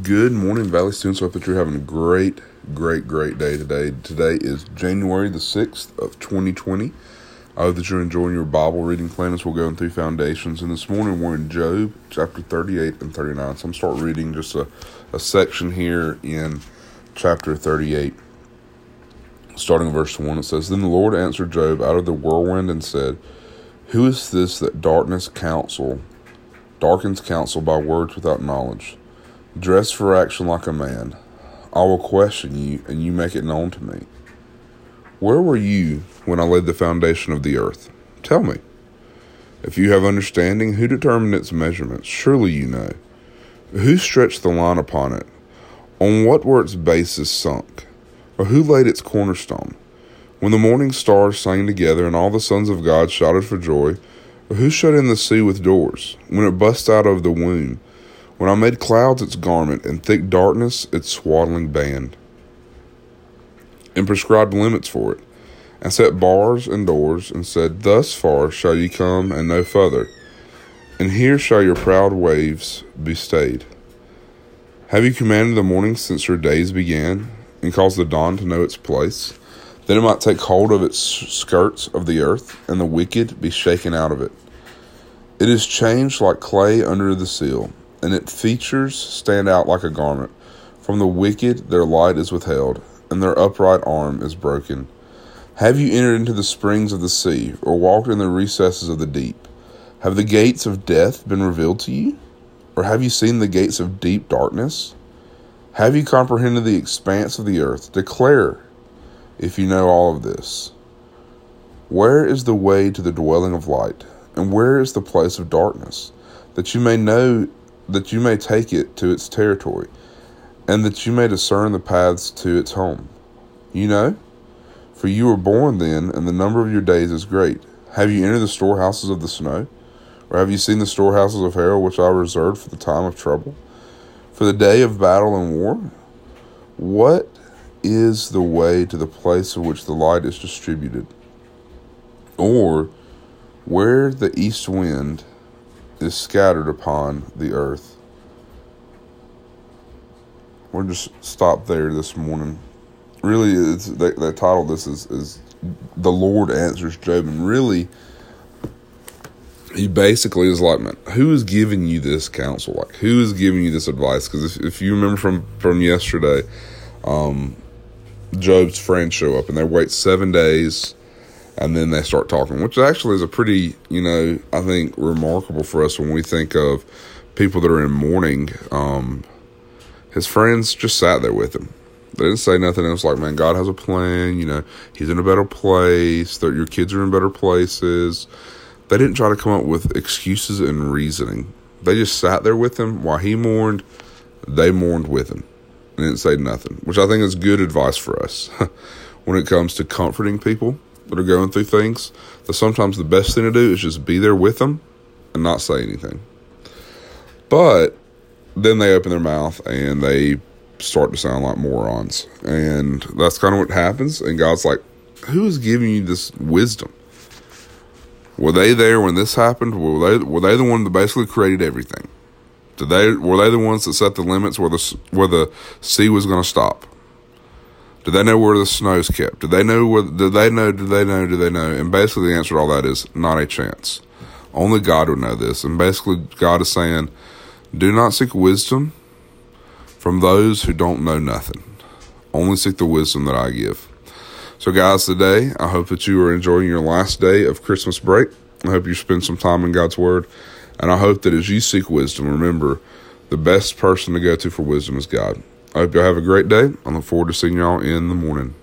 Good morning, Valley students. I hope that you're having a great, great, great day today. Today is January the 6th of 2020. I hope that you're enjoying your Bible reading plan as we're going through Foundations. And this morning we're in Job chapter 38 and 39. So I'm start reading just a, a section here in chapter 38. Starting verse 1, it says, Then the Lord answered Job out of the whirlwind and said, Who is this that darkness counsel, darkens counsel by words without knowledge? Dress for action like a man. I will question you, and you make it known to me. Where were you when I laid the foundation of the earth? Tell me. If you have understanding, who determined its measurements? Surely you know. Who stretched the line upon it? On what were its bases sunk? Or who laid its cornerstone? When the morning stars sang together and all the sons of God shouted for joy, or who shut in the sea with doors? When it burst out of the womb, when I made clouds its garment and thick darkness its swaddling band, and prescribed limits for it, and set bars and doors, and said, Thus far shall ye come and no further, and here shall your proud waves be stayed. Have you commanded the morning since your days began, and caused the dawn to know its place? that it might take hold of its skirts of the earth, and the wicked be shaken out of it. It is changed like clay under the seal and its features stand out like a garment. From the wicked their light is withheld, and their upright arm is broken. Have you entered into the springs of the sea, or walked in the recesses of the deep? Have the gates of death been revealed to you? Or have you seen the gates of deep darkness? Have you comprehended the expanse of the earth? Declare, if you know all of this. Where is the way to the dwelling of light, and where is the place of darkness? That you may know that you may take it to its territory, and that you may discern the paths to its home. You know? For you were born then, and the number of your days is great. Have you entered the storehouses of the snow? Or have you seen the storehouses of hell which I reserved for the time of trouble? For the day of battle and war? What is the way to the place of which the light is distributed? Or where the east wind is scattered upon the earth. We're just stopped there this morning. Really, it's they, they titled this is, is the Lord answers Job, and really, he basically is like, man, who is giving you this counsel? Like, who is giving you this advice? Because if, if you remember from from yesterday, um, Job's friends show up and they wait seven days and then they start talking, which actually is a pretty, you know, I think remarkable for us when we think of people that are in mourning. Um, his friends just sat there with him. They didn't say nothing else like, man, God has a plan, you know, he's in a better place, that your kids are in better places. They didn't try to come up with excuses and reasoning. They just sat there with him while he mourned, they mourned with him and didn't say nothing, which I think is good advice for us when it comes to comforting people that are going through things, that sometimes the best thing to do is just be there with them and not say anything. But then they open their mouth and they start to sound like morons. And that's kind of what happens. And God's like, Who is giving you this wisdom? Were they there when this happened? Were they were they the one that basically created everything? Did they were they the ones that set the limits where the where the sea was going to stop? Do they know where the snow's kept? Do they know where? Do they know? Do they know? Do they know? And basically, the answer to all that is not a chance. Only God would know this. And basically, God is saying, do not seek wisdom from those who don't know nothing. Only seek the wisdom that I give. So, guys, today, I hope that you are enjoying your last day of Christmas break. I hope you spend some time in God's Word. And I hope that as you seek wisdom, remember the best person to go to for wisdom is God. I hope y'all have a great day. I look forward to seeing y'all in the morning.